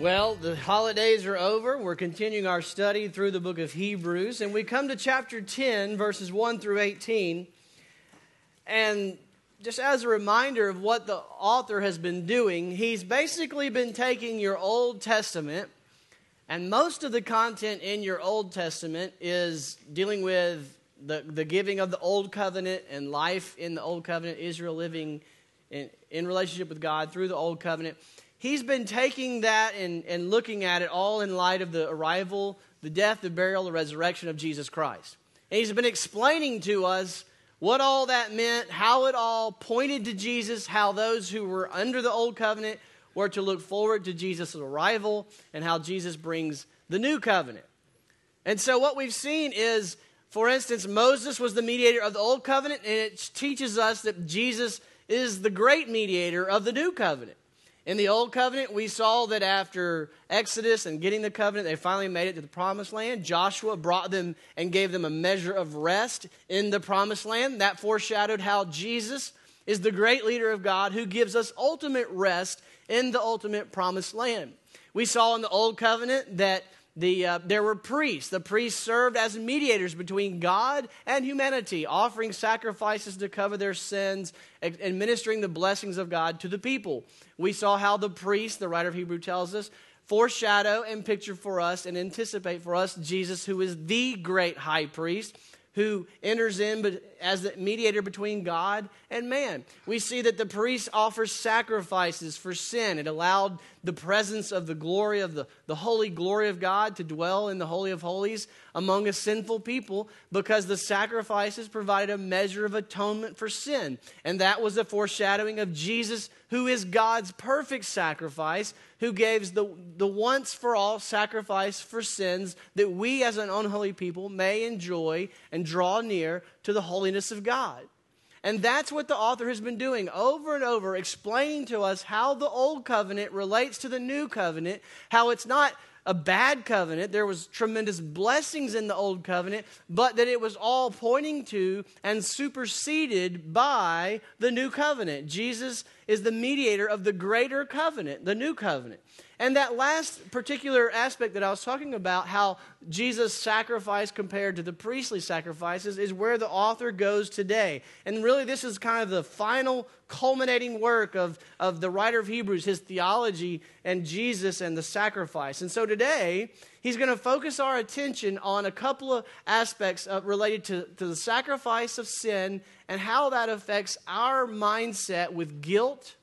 Well, the holidays are over. We're continuing our study through the book of Hebrews, and we come to chapter 10, verses 1 through 18. And just as a reminder of what the author has been doing, he's basically been taking your Old Testament, and most of the content in your Old Testament is dealing with the, the giving of the Old Covenant and life in the Old Covenant, Israel living in, in relationship with God through the Old Covenant he's been taking that and, and looking at it all in light of the arrival, the death, the burial, the resurrection of Jesus Christ. And he's been explaining to us what all that meant, how it all pointed to Jesus, how those who were under the old covenant were to look forward to Jesus' arrival, and how Jesus brings the new covenant. And so, what we've seen is, for instance, Moses was the mediator of the old covenant, and it teaches us that Jesus is the great mediator of the new covenant. In the Old Covenant, we saw that after Exodus and getting the covenant, they finally made it to the promised land. Joshua brought them and gave them a measure of rest in the promised land. That foreshadowed how Jesus is the great leader of God who gives us ultimate rest in the ultimate promised land. We saw in the Old Covenant that the, uh, there were priests. The priests served as mediators between God and humanity, offering sacrifices to cover their sins, administering the blessings of God to the people. We saw how the priests, the writer of Hebrew tells us, foreshadow and picture for us and anticipate for us Jesus, who is the great high priest who enters in as the mediator between God and man. We see that the priest offers sacrifices for sin. It allowed the presence of the glory of the, the holy glory of God to dwell in the Holy of Holies among a sinful people because the sacrifices provided a measure of atonement for sin. And that was a foreshadowing of Jesus, who is God's perfect sacrifice, who gives the, the once for all sacrifice for sins that we as an unholy people may enjoy and draw near to the holiness of God. And that's what the author has been doing over and over, explaining to us how the old covenant relates to the new covenant, how it's not a bad covenant. There was tremendous blessings in the old covenant, but that it was all pointing to and superseded by the new covenant. Jesus is the mediator of the greater covenant, the new covenant. And that last particular aspect that I was talking about, how Jesus' sacrifice compared to the priestly sacrifices, is where the author goes today. And really, this is kind of the final culminating work of, of the writer of Hebrews, his theology and Jesus and the sacrifice. And so today, he's going to focus our attention on a couple of aspects of, related to, to the sacrifice of sin and how that affects our mindset with guilt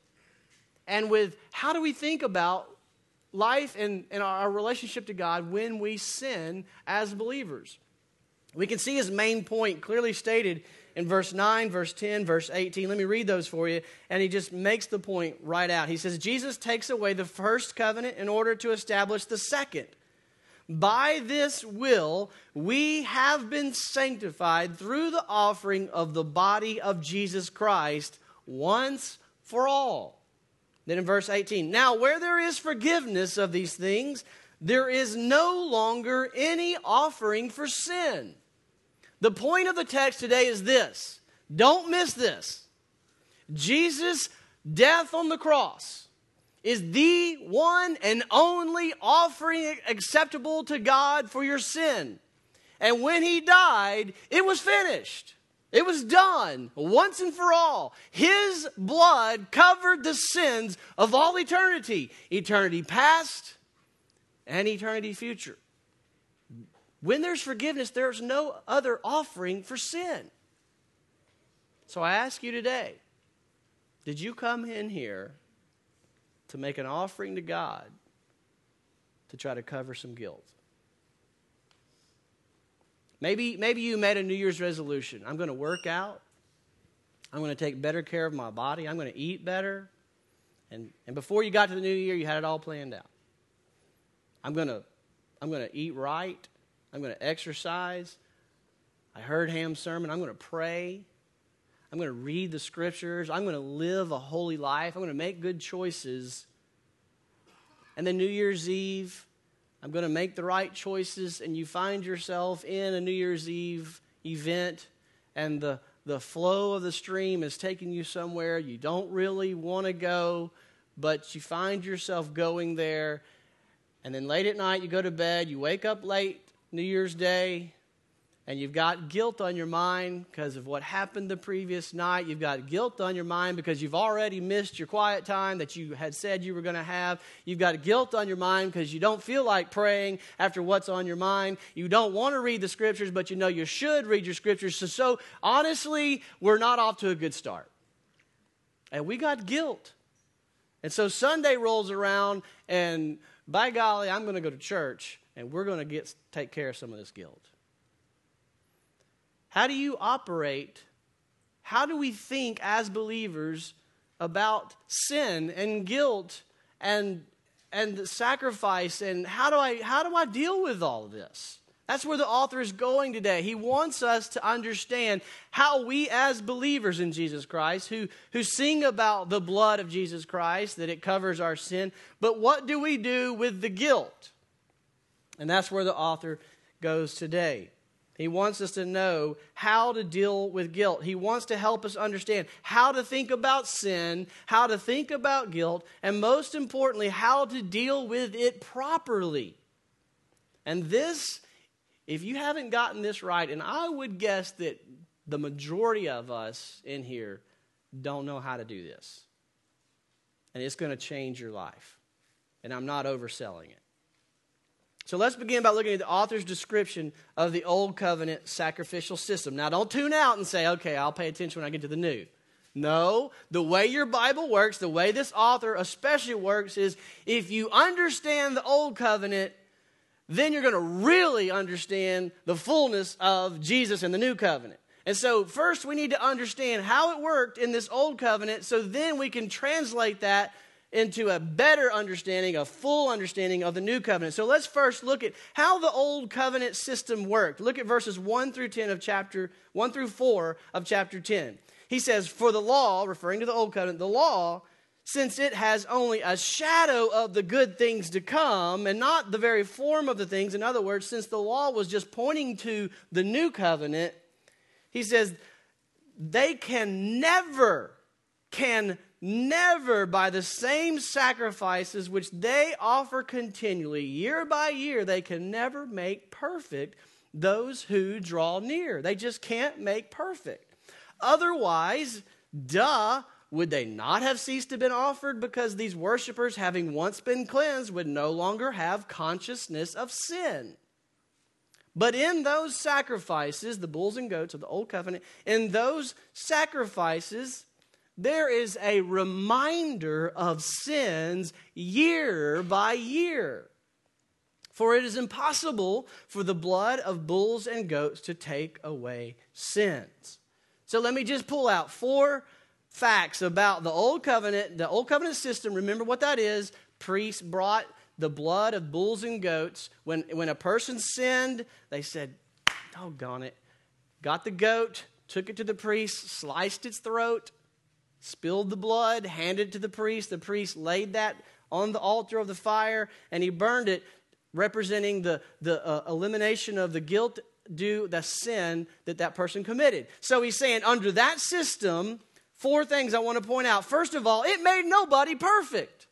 and with how do we think about life and, and our relationship to God when we sin as believers. We can see his main point clearly stated in verse 9, verse 10, verse 18. Let me read those for you. And he just makes the point right out. He says, Jesus takes away the first covenant in order to establish the second. By this will we have been sanctified through the offering of the body of Jesus Christ once for all. Then in verse 18, now where there is forgiveness of these things, there is no longer any offering for sin. The point of the text today is this don't miss this. Jesus' death on the cross is the one and only offering acceptable to God for your sin. And when he died, it was finished. It was done once and for all. His blood covered the sins of all eternity, eternity past and eternity future. When there's forgiveness, there's no other offering for sin. So I ask you today did you come in here to make an offering to God to try to cover some guilt? Maybe, maybe you made a New Year's resolution. I'm going to work out. I'm going to take better care of my body. I'm going to eat better. And, and before you got to the new year, you had it all planned out. I'm going to, I'm going to eat right. I'm going to exercise. I heard Ham's sermon. I'm going to pray. I'm going to read the scriptures. I'm going to live a holy life. I'm going to make good choices. And then New Year's Eve, I'm going to make the right choices, and you find yourself in a New Year's Eve event, and the, the flow of the stream is taking you somewhere you don't really want to go, but you find yourself going there, And then late at night, you go to bed, you wake up late New Year's Day, and you've got guilt on your mind because of what happened the previous night. You've got guilt on your mind because you've already missed your quiet time that you had said you were going to have. You've got guilt on your mind because you don't feel like praying after what's on your mind. You don't want to read the scriptures, but you know you should read your scriptures. So, so honestly, we're not off to a good start. And we got guilt. And so Sunday rolls around, and by golly, I'm going to go to church, and we're going to get take care of some of this guilt. How do you operate? How do we think as believers about sin and guilt and and sacrifice and how do I how do I deal with all of this? That's where the author is going today. He wants us to understand how we, as believers in Jesus Christ, who, who sing about the blood of Jesus Christ, that it covers our sin, but what do we do with the guilt? And that's where the author goes today. He wants us to know how to deal with guilt. He wants to help us understand how to think about sin, how to think about guilt, and most importantly, how to deal with it properly. And this, if you haven't gotten this right, and I would guess that the majority of us in here don't know how to do this. And it's going to change your life. And I'm not overselling it. So let's begin by looking at the author's description of the Old Covenant sacrificial system. Now, don't tune out and say, okay, I'll pay attention when I get to the New. No, the way your Bible works, the way this author especially works, is if you understand the Old Covenant, then you're going to really understand the fullness of Jesus and the New Covenant. And so, first, we need to understand how it worked in this Old Covenant so then we can translate that into a better understanding, a full understanding of the new covenant. So let's first look at how the old covenant system worked. Look at verses 1 through 10 of chapter 1 through 4 of chapter 10. He says, "For the law, referring to the old covenant, the law since it has only a shadow of the good things to come and not the very form of the things. In other words, since the law was just pointing to the new covenant, he says they can never, can never by the same sacrifices which they offer continually, year by year, they can never make perfect those who draw near. They just can't make perfect. Otherwise, duh, would they not have ceased to have been offered because these worshippers, having once been cleansed, would no longer have consciousness of sin? But in those sacrifices, the bulls and goats of the Old Covenant, in those sacrifices, there is a reminder of sins year by year. For it is impossible for the blood of bulls and goats to take away sins. So let me just pull out four facts about the Old Covenant, the Old Covenant system. Remember what that is. Priests brought the blood of bulls and goats. When, when a person sinned, they said, Doggone it. Got the goat, took it to the priest, sliced its throat, spilled the blood, handed to the priest. The priest laid that on the altar of the fire, and he burned it, representing the, the uh, elimination of the guilt due the sin that that person committed. So he's saying, under that system, four things I want to point out. First of all, it made nobody perfect.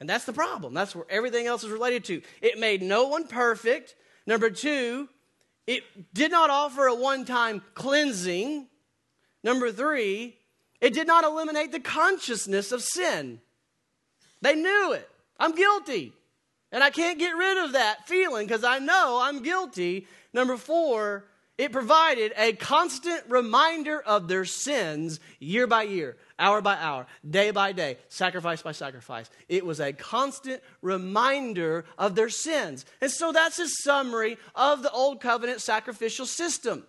And that's the problem. That's where everything else is related to. It made no one perfect. Number two, it did not offer a one time cleansing. Number three, it did not eliminate the consciousness of sin. They knew it. I'm guilty. And I can't get rid of that feeling because I know I'm guilty. Number four, it provided a constant reminder of their sins year by year, hour by hour, day by day, sacrifice by sacrifice. It was a constant reminder of their sins. And so that's a summary of the Old Covenant sacrificial system.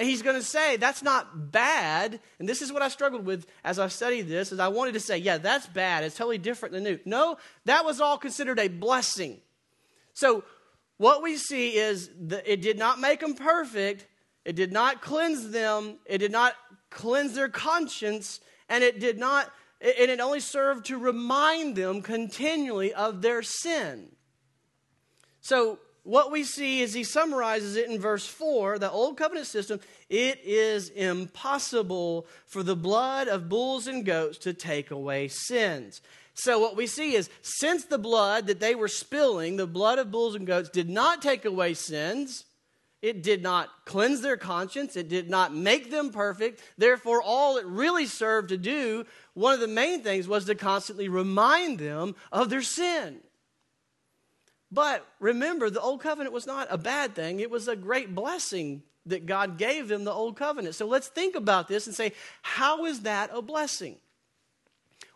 And he's going to say that's not bad. And this is what I struggled with as I studied this, is I wanted to say, yeah, that's bad. It's totally different than new. No, that was all considered a blessing. So what we see is that it did not make them perfect. It did not cleanse them. It did not cleanse their conscience. And it did not, and it only served to remind them continually of their sin. So what we see is he summarizes it in verse 4 the old covenant system it is impossible for the blood of bulls and goats to take away sins So, what we see is since the blood that they were spilling, the blood of bulls and goats, did not take away sins, it did not cleanse their conscience, it did not make them perfect. Therefore, all it really served to do, one of the main things was to constantly remind them of their sin. But remember, the old covenant was not a bad thing, it was a great blessing that God gave them the old covenant. So let's think about this and say, how is that a blessing?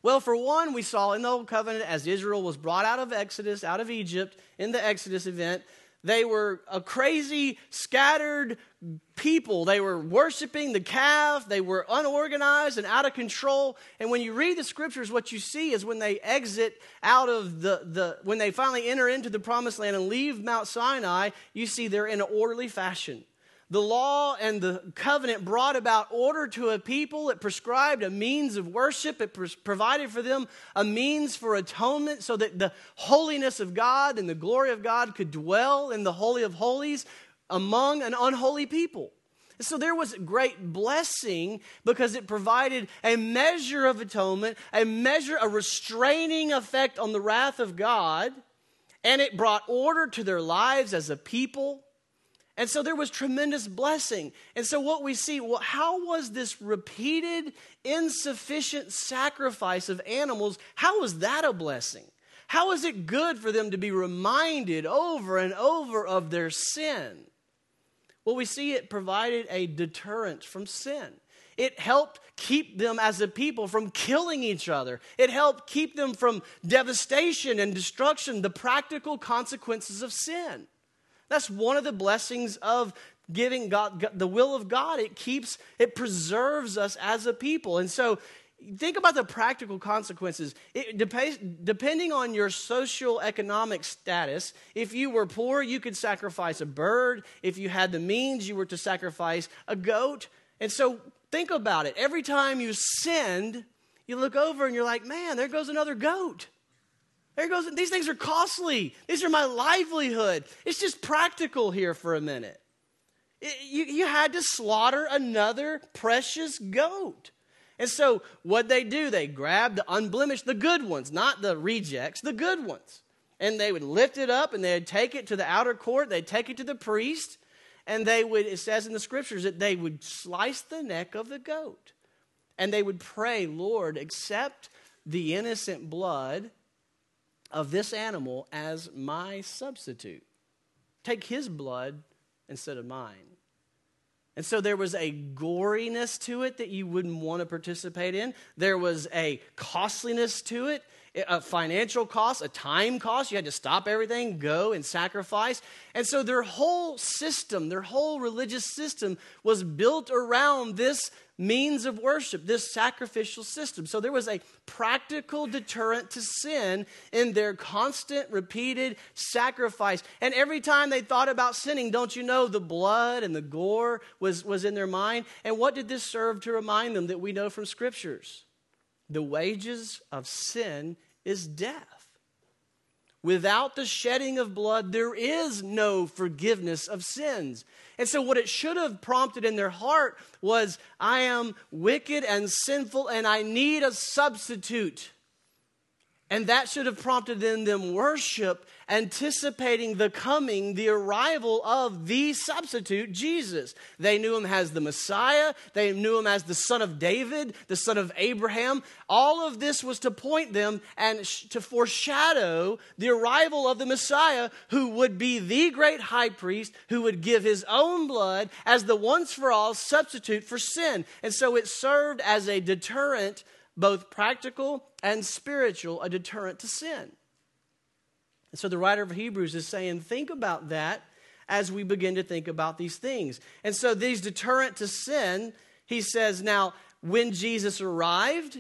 Well, for one, we saw in the Old Covenant as Israel was brought out of Exodus, out of Egypt, in the Exodus event, they were a crazy, scattered people. They were worshiping the calf. They were unorganized and out of control. And when you read the scriptures, what you see is when they exit out of the, the when they finally enter into the promised land and leave Mount Sinai, you see they're in an orderly fashion. The law and the covenant brought about order to a people. It prescribed a means of worship. It provided for them a means for atonement so that the holiness of God and the glory of God could dwell in the Holy of Holies among an unholy people. So there was great blessing because it provided a measure of atonement, a measure, a restraining effect on the wrath of God, and it brought order to their lives as a people. And so there was tremendous blessing. And so, what we see, well, how was this repeated, insufficient sacrifice of animals, how was that a blessing? How is it good for them to be reminded over and over of their sin? Well, we see it provided a deterrent from sin. It helped keep them as a people from killing each other. It helped keep them from devastation and destruction, the practical consequences of sin. That's one of the blessings of giving God the will of God. It keeps, it preserves us as a people. And so think about the practical consequences. It depending on your social economic status, if you were poor, you could sacrifice a bird. If you had the means, you were to sacrifice a goat. And so think about it. Every time you sinned, you look over and you're like, man, there goes another goat. There goes, these things are costly. These are my livelihood. It's just practical here for a minute. It, you, you had to slaughter another precious goat. And so, what they do, they grab the unblemished, the good ones, not the rejects, the good ones. And they would lift it up and they'd take it to the outer court, they'd take it to the priest, and they would, it says in the scriptures, that they would slice the neck of the goat. And they would pray, Lord, accept the innocent blood of this animal as my substitute. Take his blood instead of mine. And so there was a goriness to it that you wouldn't want to participate in. There was a costliness to it, a financial cost, a time cost. You had to stop everything, go and sacrifice. And so their whole system, their whole religious system was built around this means of worship, this sacrificial system. So there was a practical deterrent to sin in their constant, repeated sacrifice. And every time they thought about sinning, don't you know, the blood and the gore was, was in their mind? And what did this serve to remind them that we know from scriptures? The wages of sin is death. Without the shedding of blood, there is no forgiveness of sins. And so, what it should have prompted in their heart was I am wicked and sinful, and I need a substitute. And that should have prompted in them worship, anticipating the coming, the arrival of the substitute, Jesus. They knew him as the Messiah. They knew him as the son of David, the son of Abraham. All of this was to point them and to foreshadow the arrival of the Messiah, who would be the great high priest, who would give his own blood as the once for all substitute for sin. And so it served as a deterrent both practical and spiritual, a deterrent to sin. And so the writer of Hebrews is saying, think about that as we begin to think about these things. And so these deterrent to sin, he says, now, when Jesus arrived,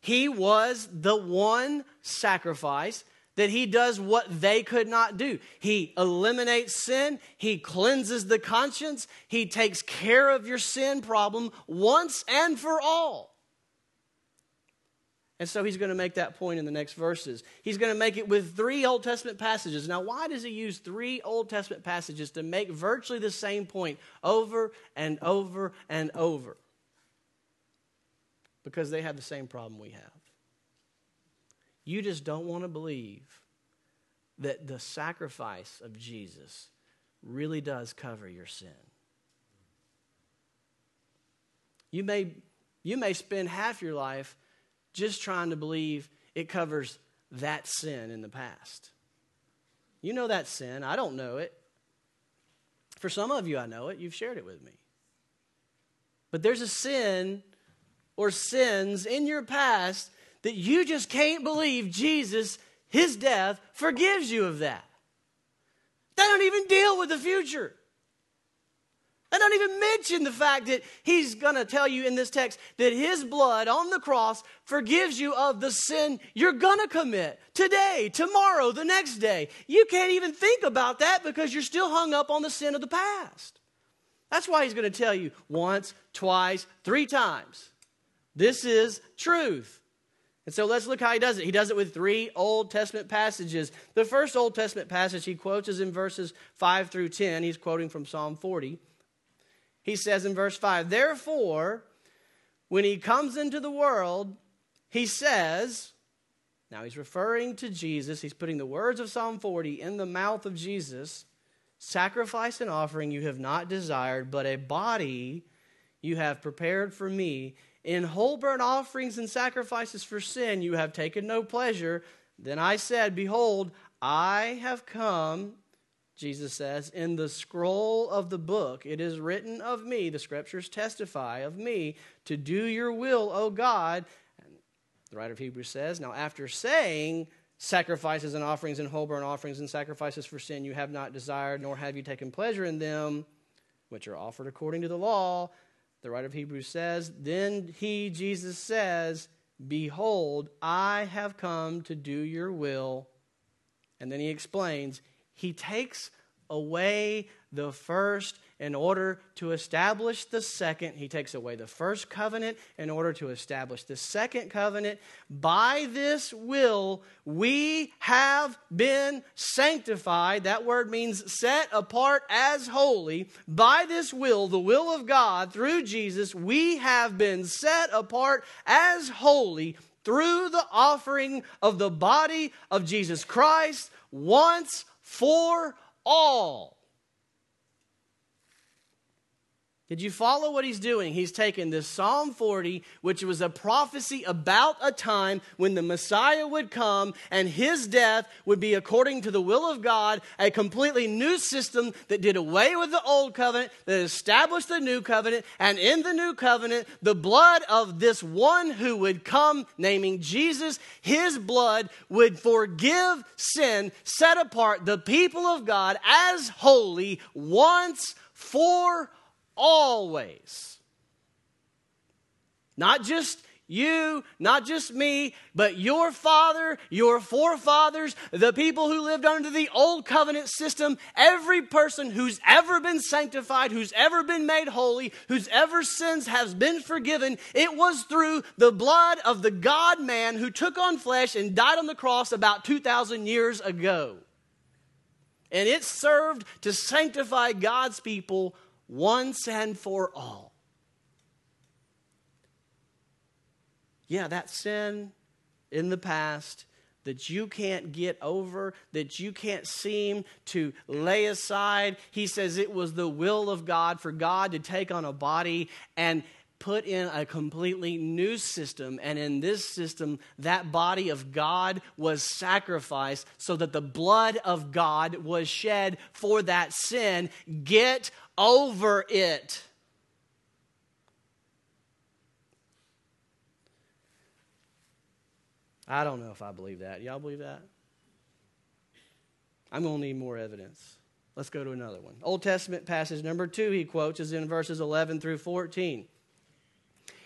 he was the one sacrifice that he does what they could not do. He eliminates sin, he cleanses the conscience, he takes care of your sin problem once and for all. And so he's going to make that point in the next verses. He's going to make it with three Old Testament passages. Now, why does he use three Old Testament passages to make virtually the same point over and over and over? Because they have the same problem we have. You just don't want to believe that the sacrifice of Jesus really does cover your sin. You may, you may spend half your life just trying to believe it covers that sin in the past. You know that sin. I don't know it. For some of you, I know it. You've shared it with me. But there's a sin or sins in your past that you just can't believe Jesus, his death, forgives you of that. They don't even deal with the future. I don't even mention the fact that he's going to tell you in this text that his blood on the cross forgives you of the sin you're going to commit today, tomorrow, the next day. You can't even think about that because you're still hung up on the sin of the past. That's why he's going to tell you once, twice, three times. This is truth. And so let's look how he does it. He does it with three Old Testament passages. The first Old Testament passage he quotes is in verses 5 through 10. He's quoting from Psalm 40 he says in verse 5 Therefore, when he comes into the world, he says, now he's referring to Jesus. He's putting the words of Psalm 40 in the mouth of Jesus Sacrifice and offering you have not desired, but a body you have prepared for me. In whole burnt offerings and sacrifices for sin you have taken no pleasure. Then I said, Behold, I have come Jesus says, In the scroll of the book, it is written of me, the scriptures testify of me, to do your will, O God. And the writer of Hebrews says, Now, after saying, Sacrifices and offerings and whole burnt offerings and sacrifices for sin you have not desired, nor have you taken pleasure in them, which are offered according to the law, the writer of Hebrews says, Then he, Jesus, says, Behold, I have come to do your will. And then he explains, he takes away the first in order to establish the second. He takes away the first covenant in order to establish the second covenant. By this will, we have been sanctified. That word means set apart as holy. By this will, the will of God through Jesus, we have been set apart as holy through the offering of the body of Jesus Christ once for all. Did you follow what he's doing? He's taken this Psalm 40, which was a prophecy about a time when the Messiah would come and his death would be according to the will of God, a completely new system that did away with the old covenant, that established the new covenant, and in the new covenant, the blood of this one who would come, naming Jesus, his blood would forgive sin, set apart the people of God as holy once for always. Not just you, not just me, but your father, your forefathers, the people who lived under the old covenant system, every person who's ever been sanctified, who's ever been made holy, whose ever sins has been forgiven, it was through the blood of the God man who took on flesh and died on the cross about 2,000 years ago. And it served to sanctify God's people once and for all. Yeah, that sin in the past that you can't get over, that you can't seem to lay aside. He says it was the will of God for God to take on a body and put in a completely new system. And in this system, that body of God was sacrificed so that the blood of God was shed for that sin. Get over it. I don't know if I believe that. Y'all believe that? I'm going to need more evidence. Let's go to another one. Old Testament passage number two he quotes is in verses 11 through 14.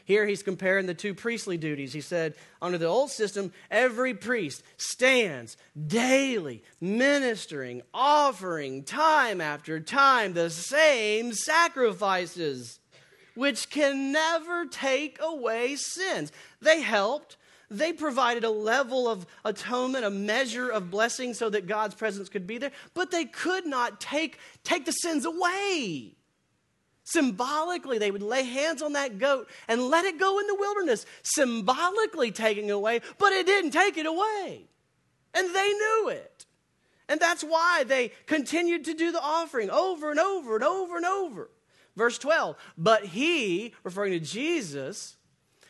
Here he's comparing the two priestly duties. He said, under the old system, every priest stands daily ministering, offering time after time the same sacrifices, which can never take away sins. They helped. They provided a level of atonement, a measure of blessing so that God's presence could be there, but they could not take, take the sins away. Symbolically, they would lay hands on that goat and let it go in the wilderness, symbolically taking away, but it didn't take it away. And they knew it. And that's why they continued to do the offering over and over and over and over. Verse 12, but he, referring to Jesus,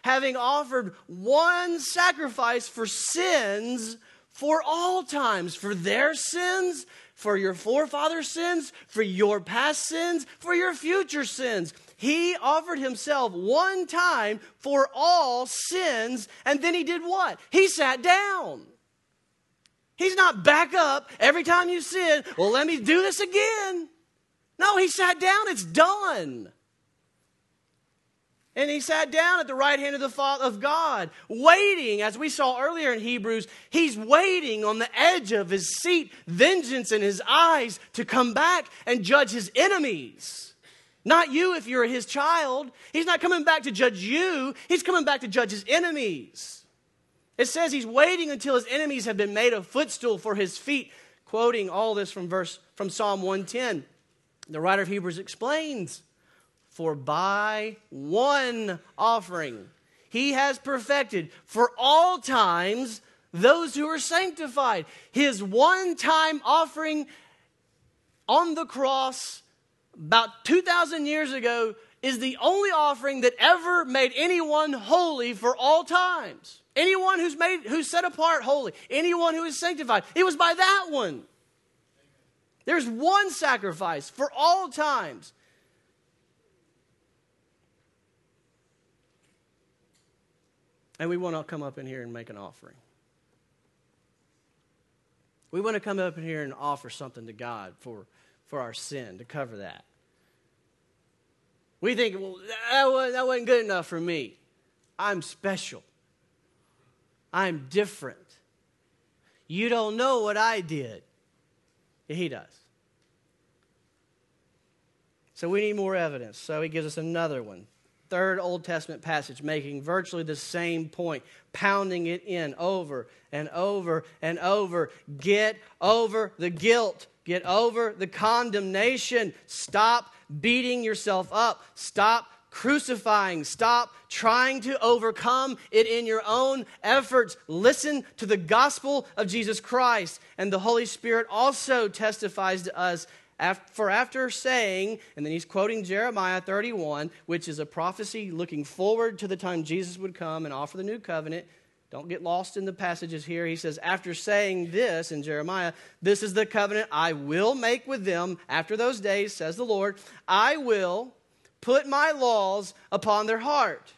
having offered one sacrifice for sins for all times, for their sins for your forefathers' sins, for your past sins, for your future sins. He offered himself one time for all sins, and then he did what? He sat down. He's not back up every time you sin. Well, let me do this again. No, he sat down. It's done. And he sat down at the right hand of the Father of God, waiting, as we saw earlier in Hebrews, he's waiting on the edge of his seat, vengeance in his eyes to come back and judge his enemies. Not you if you're his child. He's not coming back to judge you, he's coming back to judge his enemies. It says he's waiting until his enemies have been made a footstool for his feet, quoting all this from verse from Psalm 110. The writer of Hebrews explains for by one offering he has perfected for all times those who are sanctified. His one time offering on the cross about 2,000 years ago is the only offering that ever made anyone holy for all times. Anyone who's made who's set apart holy, anyone who is sanctified. It was by that one. There's one sacrifice for all times. And we want to come up in here and make an offering. We want to come up in here and offer something to God for, for our sin, to cover that. We think, well, that wasn't, that wasn't good enough for me. I'm special. I'm different. You don't know what I did. He does. So we need more evidence. So he gives us another one third Old Testament passage, making virtually the same point, pounding it in over and over and over. Get over the guilt, get over the condemnation. Stop beating yourself up. Stop crucifying. Stop trying to overcome it in your own efforts. Listen to the gospel of Jesus Christ. And the Holy Spirit also testifies to us for after saying, and then he's quoting Jeremiah 31, which is a prophecy looking forward to the time Jesus would come and offer the new covenant. Don't get lost in the passages here. He says, after saying this in Jeremiah, this is the covenant I will make with them after those days, says the Lord. I will put my laws upon their heart,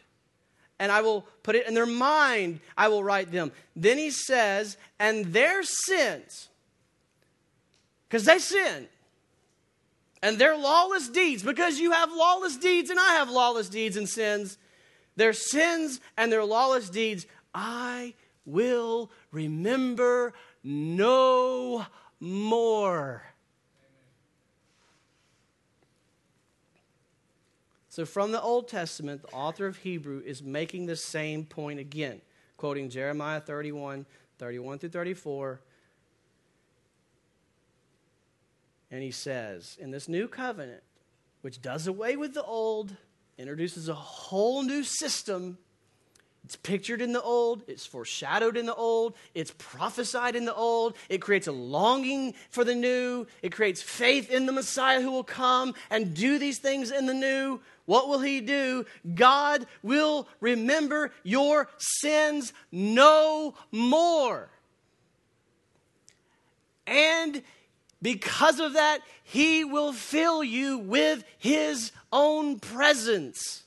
and I will put it in their mind. I will write them. Then he says, and their sins, because they sinned and their lawless deeds, because you have lawless deeds and I have lawless deeds and sins, their sins and their lawless deeds, I will remember no more. So, from the Old Testament, the author of Hebrew is making the same point again, quoting Jeremiah 31 31 through 34 And he says, in this new covenant, which does away with the old, introduces a whole new system. It's pictured in the old, it's foreshadowed in the old, it's prophesied in the old, it creates a longing for the new, it creates faith in the Messiah who will come and do these things in the new. What will he do? God will remember your sins no more. And because of that, He will fill you with His own presence.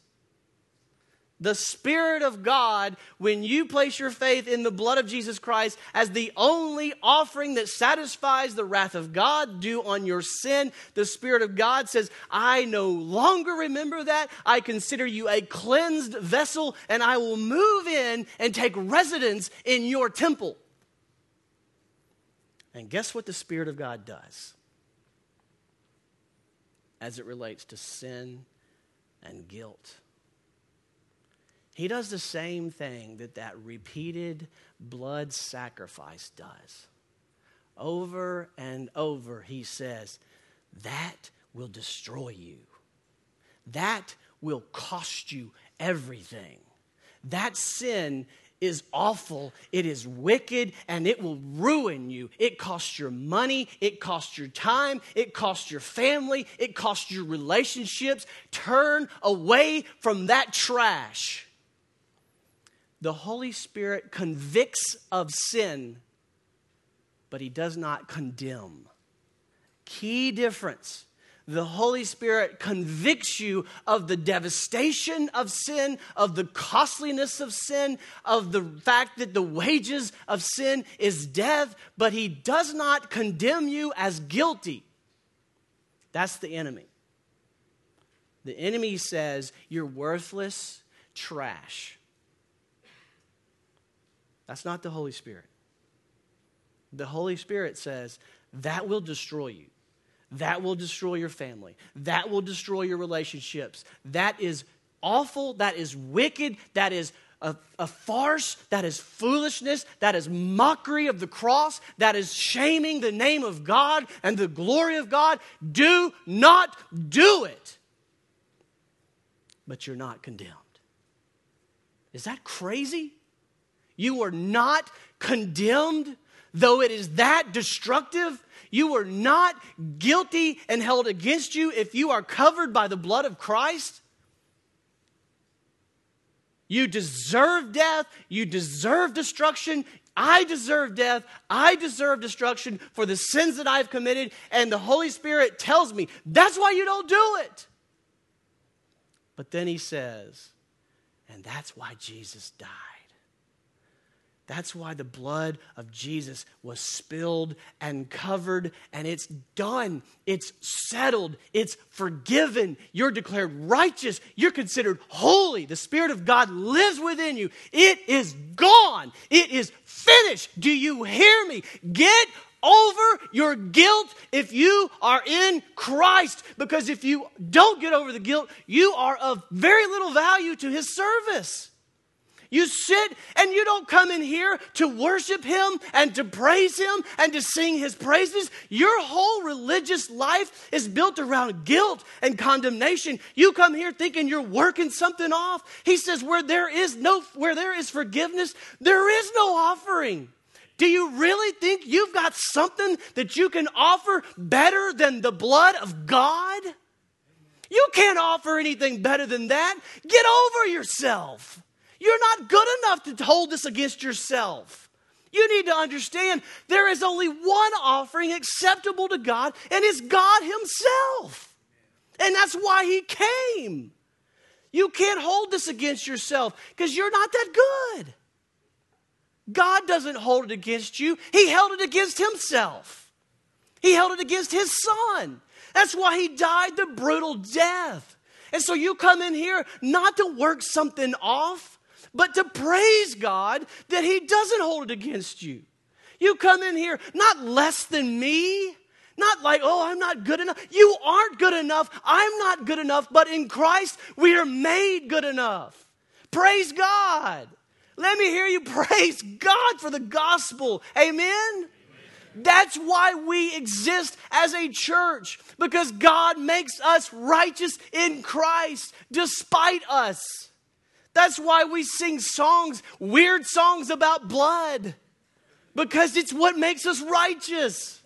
The Spirit of God, when you place your faith in the blood of Jesus Christ as the only offering that satisfies the wrath of God due on your sin, the Spirit of God says, I no longer remember that. I consider you a cleansed vessel, and I will move in and take residence in your temple. And guess what the Spirit of God does as it relates to sin and guilt? He does the same thing that that repeated blood sacrifice does. Over and over, he says, That will destroy you. that will cost you everything. That sin is awful, it is wicked, and it will ruin you. It costs your money, it costs your time, it costs your family, it costs your relationships. Turn away from that trash. The Holy Spirit convicts of sin, but He does not condemn. Key difference the Holy Spirit convicts you of the devastation of sin, of the costliness of sin, of the fact that the wages of sin is death, but He does not condemn you as guilty. That's the enemy. The enemy says you're worthless trash. That's not the Holy Spirit. The Holy Spirit says that will destroy you. That will destroy your family. That will destroy your relationships. That is awful. That is wicked. That is a, a, farce. That is foolishness. That is mockery of the cross. That is shaming the name of God and the glory of God. Do not do it. But you're not condemned. Is that crazy? You are not condemned, though it is that destructive. You are not guilty and held against you if you are covered by the blood of Christ. You deserve death. You deserve destruction. I deserve death. I deserve destruction for the sins that I've committed. And the Holy Spirit tells me that's why you don't do it. But then he says, and that's why Jesus died. That's why the blood of Jesus was spilled and covered, and it's done. It's settled. It's forgiven. You're declared righteous. You're considered holy. The Spirit of God lives within you. It is gone. It is finished. Do you hear me? Get over your guilt if you are in Christ. Because if you don't get over the guilt, you are of very little value to His service. You sit and you don't come in here to worship Him and to praise Him and to sing His praises. Your whole religious life is built around guilt and condemnation. You come here thinking you're working something off. He says, where there is no, where there is forgiveness, there is no offering. Do you really think you've got something that you can offer better than the blood of God? You can't offer anything better than that. Get over yourself. You're not good enough to hold this against yourself. You need to understand there is only one offering acceptable to God, and it's God Himself. And that's why He came. You can't hold this against yourself because you're not that good. God doesn't hold it against you, He held it against Himself. He held it against His Son. That's why He died the brutal death. And so you come in here not to work something off, but to praise God that He doesn't hold it against you. You come in here not less than me, not like, oh, I'm not good enough. You aren't good enough. I'm not good enough, but in Christ, we are made good enough. Praise God. Let me hear you praise God for the gospel. Amen. That's why we exist as a church, because God makes us righteous in Christ despite us. That's why we sing songs, weird songs about blood, because it's what makes us righteous.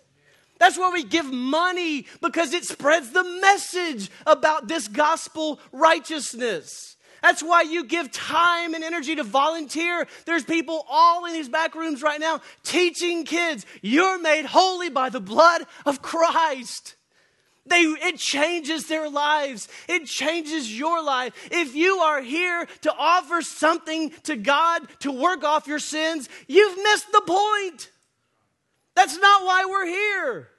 That's why we give money, because it spreads the message about this gospel righteousness. That's why you give time and energy to volunteer. There's people all in these back rooms right now teaching kids, you're made holy by the blood of Christ. They, it changes their lives. It changes your life. If you are here to offer something to God to work off your sins, you've missed the point. That's not why we're here.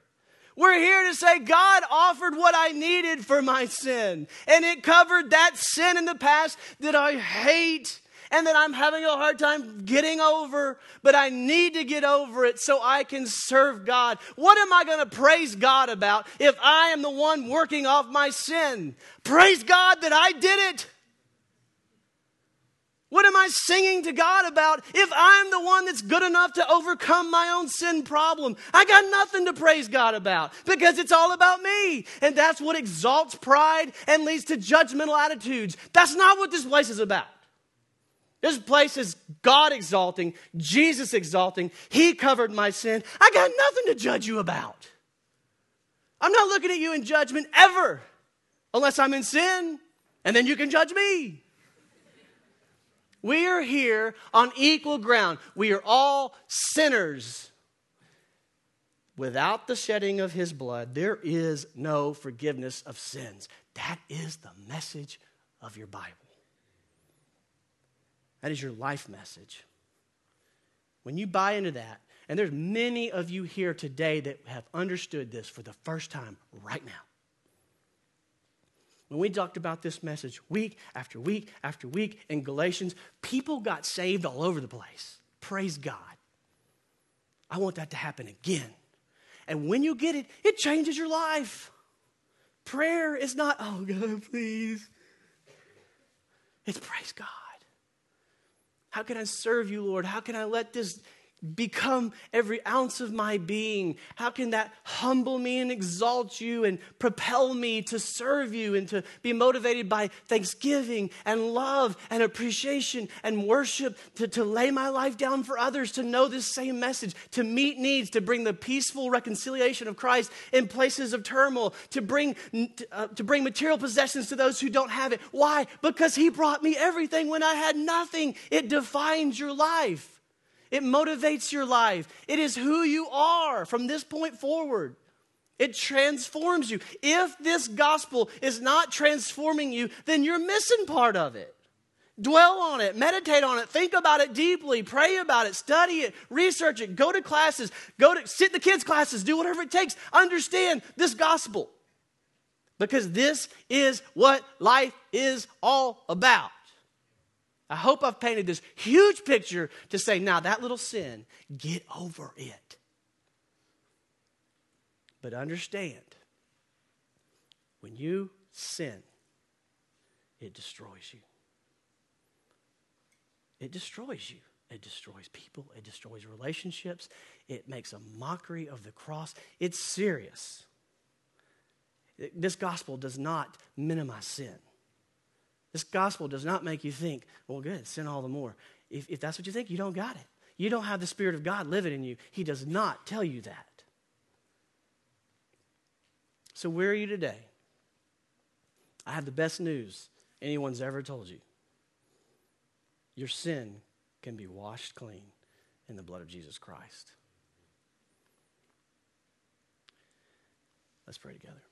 We're here to say God offered what I needed for my sin, and it covered that sin in the past that I hate and that I'm having a hard time getting over, but I need to get over it so I can serve God. What am I going to praise God about if I am the one working off my sin? Praise God that I did it. What am I singing to God about if I'm the one that's good enough to overcome my own sin problem? I got nothing to praise God about because it's all about me. And that's what exalts pride and leads to judgmental attitudes. That's not what this place is about. This place is God exalting, Jesus exalting. He covered my sin. I got nothing to judge you about. I'm not looking at you in judgment ever, unless I'm in sin, and then you can judge me. We are here on equal ground. We are all sinners. Without the shedding of his blood, there is no forgiveness of sins. That is the message of your Bible. That is your life message. When you buy into that, and there's many of you here today that have understood this for the first time right now. When we talked about this message week after week after week in Galatians, people got saved all over the place. Praise God. I want that to happen again. And when you get it, it changes your life. Prayer is not, oh God, please. It's praise God. How can I serve you, Lord? How can I let this become every ounce of my being? How can that humble me and exalt you and propel me to serve you and to be motivated by thanksgiving and love and appreciation and worship, to, to lay my life down for others, to know this same message, to meet needs, to bring the peaceful reconciliation of Christ in places of turmoil, to bring, uh, to bring material possessions to those who don't have it? Why? Because He brought me everything when I had nothing. It defines your life. It motivates your life. It is who you are from this point forward. It transforms you. If this gospel is not transforming you, then you're missing part of it. Dwell on it, meditate on it, think about it deeply, pray about it, study it, research it, go to classes, go to sit in the kids' classes, do whatever it takes. Understand this gospel. Because this is what life is all about. I hope I've painted this huge picture to say, now that little sin, get over it. But understand, when you sin, it destroys you. It destroys you. It destroys people. It destroys relationships. It makes a mockery of the cross. It's serious. This gospel does not minimize sin. This gospel does not make you think, well, good, sin all the more. If, if that's what you think, you don't got it. You don't have the Spirit of God living in you. He does not tell you that. So, where are you today? I have the best news anyone's ever told you. Your sin can be washed clean in the blood of Jesus Christ. Let's pray together.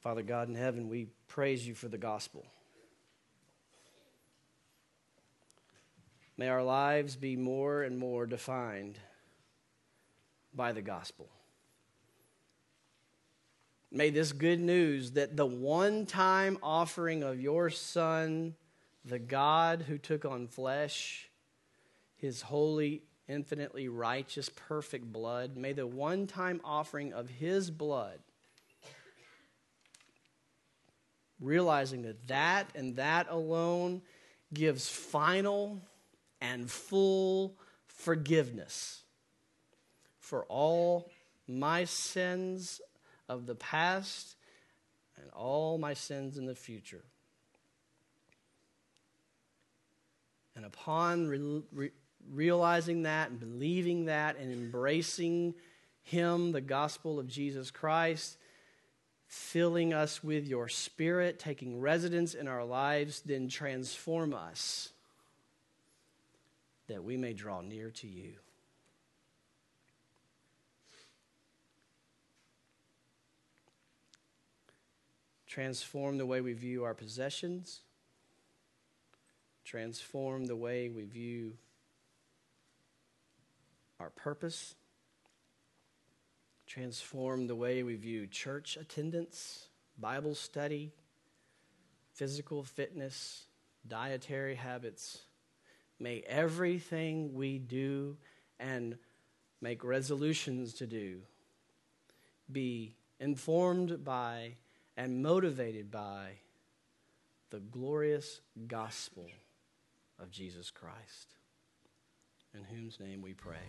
Father God in heaven, we praise you for the gospel. May our lives be more and more defined by the gospel. May this good news that the one time offering of your Son, the God who took on flesh, his holy, infinitely righteous, perfect blood, may the one time offering of his blood realizing that that and that alone gives final and full forgiveness for all my sins of the past and all my sins in the future. And upon re- re- realizing that and believing that and embracing Him, the gospel of Jesus Christ, filling us with your spirit, taking residence in our lives, then transform us that we may draw near to you. Transform the way we view our possessions. Transform the way we view our purpose transform the way we view church attendance, Bible study, physical fitness, dietary habits. May everything we do and make resolutions to do be informed by and motivated by the glorious gospel of Jesus Christ, in whose name we pray.